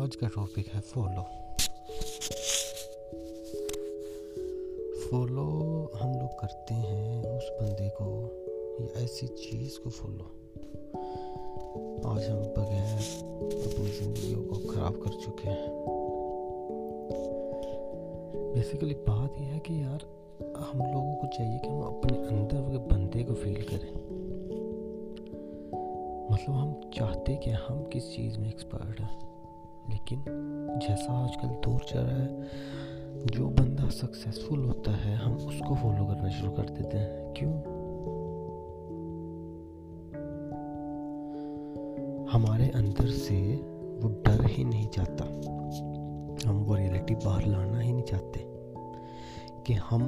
आज का टॉपिक है फॉलो। फॉलो हम लोग करते हैं उस बंदे को या ऐसी चीज़ को फॉलो। आज हम बगैर अपनी ज़िंदगी को ख़राब कर चुके हैं। बेसिकली बात यह है कि यार, हम लोगों को चाहिए कि हम अपने अंदर के बंदे को फील करें। मतलब हम चाहते कि हम किस चीज़ में एक्सपर्ट हैं। लेकिन जैसा आजकल दौर चल रहा है, जो बंदा सक्सेसफुल होता है, हम उसको फॉलो करना शुरू कर देते हैं। क्यों? हमारे अंदर से वो डर ही नहीं चाहता हम वो रियलिटी बाहर लाना ही नहीं चाहते कि हम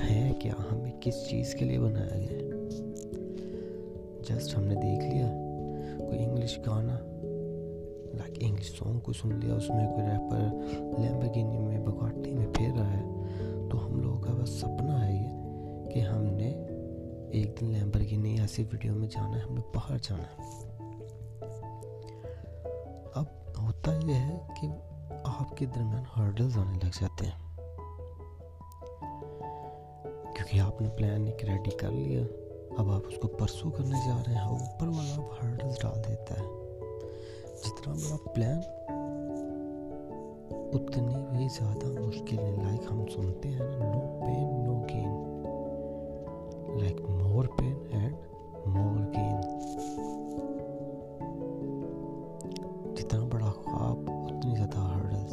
हैं क्या, हमें किस चीज़ के लिए बनाया गया जस्ट हमने देख लिया, कोई इंग्लिश गाना इंग्लिश सॉन्ग को सुन लिया, उसमें कोई रैपर लैम्बोर्गिनी में बगाटी में फेर रहा है तो हम लोगों का बस सपना है ये कि हमने एक दिन लैम्बोर्गिनी ऐसी वीडियो में जाना है हमने बाहर जाना है। अब होता यह है कि आपके दरमियान हर्डल्स आने लग जाते हैं। क्योंकि आपने प्लान एक रेडी कर लिया, अब आप उसको परसू करने जा रहे हैं, ऊपर वाला अब हर्डल्स डाल देता है। जितना बड़ा प्लान उतनी भी ज़्यादा मुश्किल लाइक हम सुनते हैं ना no pain no gain like more pain and more gain जितना बड़ा ख्वाब, उतनी ज़्यादा हर्डल्स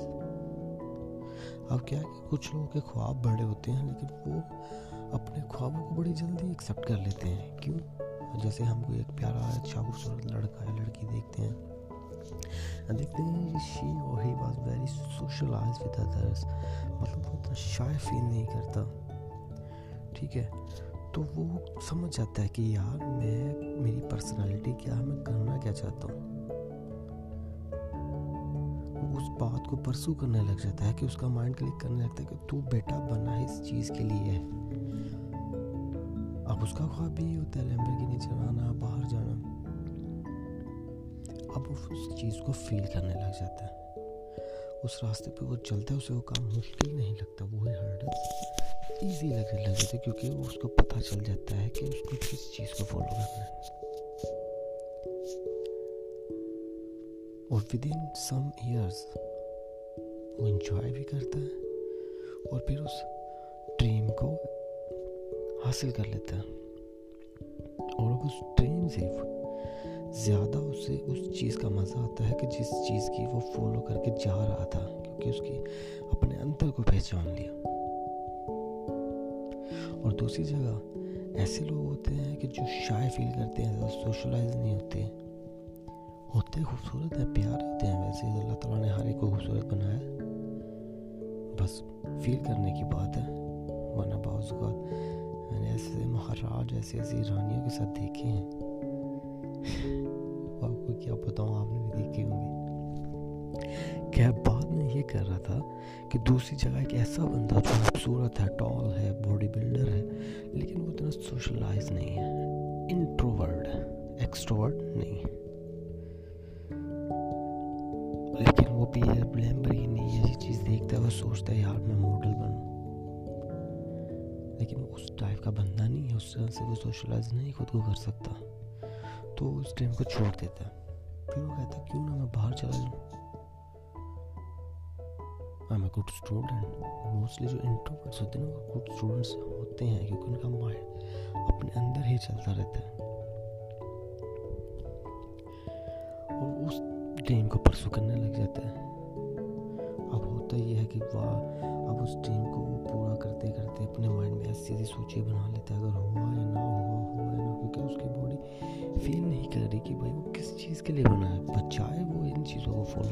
अब क्या है कुछ लोगों के ख्वाब बड़े होते हैं, लेकिन वो अपने ख्वाबों को बड़ी जल्दी एक्सेप्ट कर लेते हैं। क्यों? जैसे हम कोई एक प्यारा अच्छा खूबसूरत लड़का या लड़की देखते हैं। देखते हैं शी और he was very socialise with others मतलब वो इतना शाय फील नहीं करता। ठीक है? तो वो समझ जाता है कि यार मैं, मेरी पर्सनालिटी क्या है, मैं करना क्या चाहता हूँ? उस बात को परसू करने लग जाता है कि उसका माइंड क्लिक करने लगता है कि तू बेटा बना है इस चीज़ के लिए अब उसका ख्वाब भी होता है लैम्बोर्गिनी चलाना, बाहर जाना। अब वो उस चीज़ को फील करने लग जाता है। उस रास्ते पे वो चलता है, उसे वो काम मुश्किल नहीं लगता वो ही हर्डल ईजी लगने लग जाता है, क्योंकि वो उसको पता चल जाता है कि उसको किस चीज़ को फॉलो करना है। और विद इन सम ईयर्स वो इंजॉय भी करता है और फिर उस ड्रीम को हासिल कर लेता है। और उस ड्रीम से ज़्यादा उसे, उस चीज़ का मज़ा आता है कि जिस चीज़ की वो फॉलो करके जा रहा था, क्योंकि उसकी अपने अंतर को पहचान लिया। और दूसरी जगह, ऐसे लोग होते हैं कि जो शाय फील करते हैं, ज़्यादा सोशलाइज नहीं होते। होते खूबसूरत हैं, प्यारे होते हैं वैसे, अल्लाह ताला ने हर एक को खूबसूरत बनाया बस फील करने की बात है। वरना बाज़ मैंने ऐसे महाराज, ऐसी ऐसी रानियों के साथ देखे हैं। क्या बताऊँ, आपने भी देखी होंगी। खैर बाद में ये कर रहा था कि दूसरी जगह एक ऐसा बंदा जो खूबसूरत है टॉल है बॉडी बिल्डर है, लेकिन वो इतना सोशलाइज नहीं है। इंट्रोवर्ड एक्सट्रोवर्ड नहीं है। लेकिन वो भी है ब्लैम्बर ही नहीं ऐसी चीज़ देखता है वो सोचता है, यार, मैं मॉडल बनूँ। लेकिन उस टाइप का बंदा नहीं है, उस तरह से वो सोशलाइज नहीं, खुद को कर सकता। तो उस टाइम को छोड़ देता है। फिर वो कहता है क्यों ना मैं बाहर चला जाऊँ? I am good student mostly जो इंट्रोवर्ट्स होते हैं ना, वो गुड स्टूडेंट्स होते हैं, क्योंकि उनका माइंड अपने अंदर ही चलता रहता है। और उस ड्रीम को परसू करने लग जाता है। अब होता ये है कि वाह, अब उस ड्रीम को वो पूरा करते करते अपने माइंड में ऐसी ऐसी सोचें बना लेता है, अगर हुआ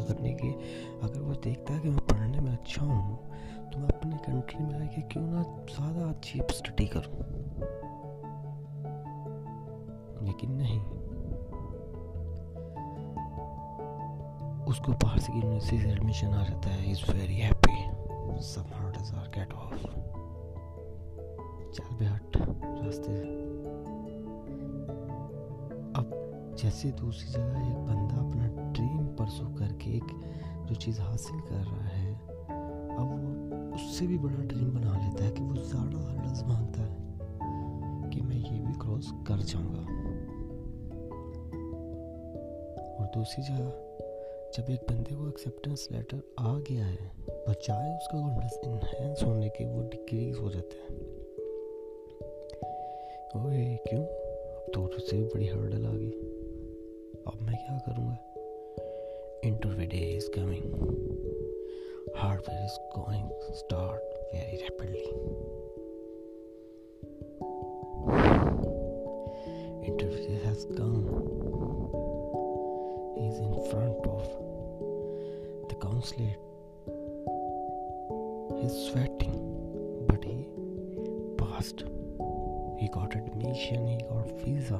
करने के। अगर वो देखता है कि मैं पढ़ने में अच्छा हूँ तो मैं अपने कंट्री में रह के क्यों ना ज़्यादा अच्छी स्टडी करूँ? लेकिन नहीं। उसको बाहर से यूनिवर्सिटी से एडमिशन आ जाता है is very happy some hurdles are get off चल बे हट, रास्ते अब जैसे दूसरी जगह एक बंदा अपना ड्रीम परसू करके एक जो चीज़ हासिल कर रहा है, अब वो उससे भी बड़ा ड्रीम बना लेता है कि वो ज़्यादा हर्डल्स माँगता है कि मैं ये भी क्रॉस कर जाऊँगा। और दूसरी जगह, जब एक बंदे को एक्सेप्टेंस लेटर आ गया है बचाए उसका कॉन्फिडेंस इन्हेंस होने के, वो डिक्रीज हो जाता है। ओए, क्यों? अब तो उससे भी बड़ी हर्डल आ गई। अब मैं क्या करूँगा? into the day is coming. Hardware is going to start very rapidly. Interview has come. He is in front of the consulate. He's sweating, but he passed. He got admission, he got visa.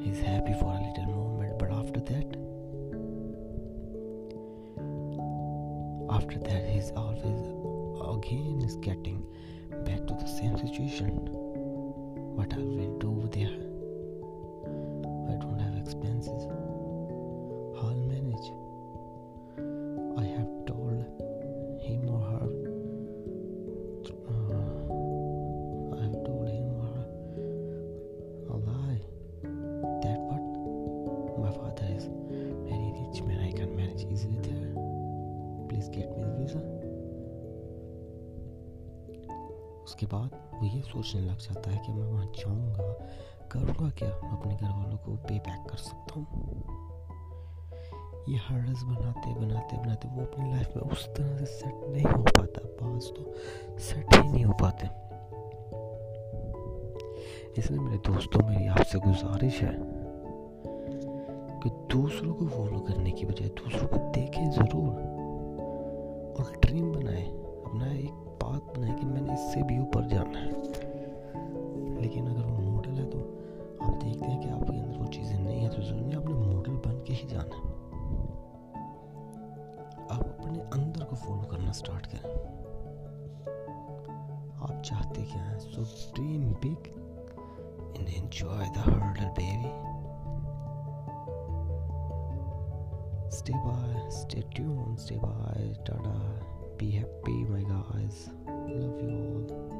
He's happy for a little moment, but after that, after that, he's always again is getting back to the same situation. What I will do there? I don't have expenses. उसके बाद वो ये सोचने लग जाता है कि मैं वहाँ जाऊँगा, करूँगा क्या? अपने घर वालों को पे बैक कर सकता हूँ। ये हर्डल्स बनाते बनाते बनाते वो अपनी लाइफ में उस तरह से सेट नहीं हो पाता। पास तो सेट ही नहीं हो पाते। इसलिए मेरे दोस्तों, मेरी आपसे गुजारिश है कि दूसरों को फॉलो करने की बजाय दूसरों फॉलो करना स्टार्ट करें। आप चाहते क्या हैं? So dream big and enjoy the hurdle baby stay by stay tune stay by tata be happy my guys love you all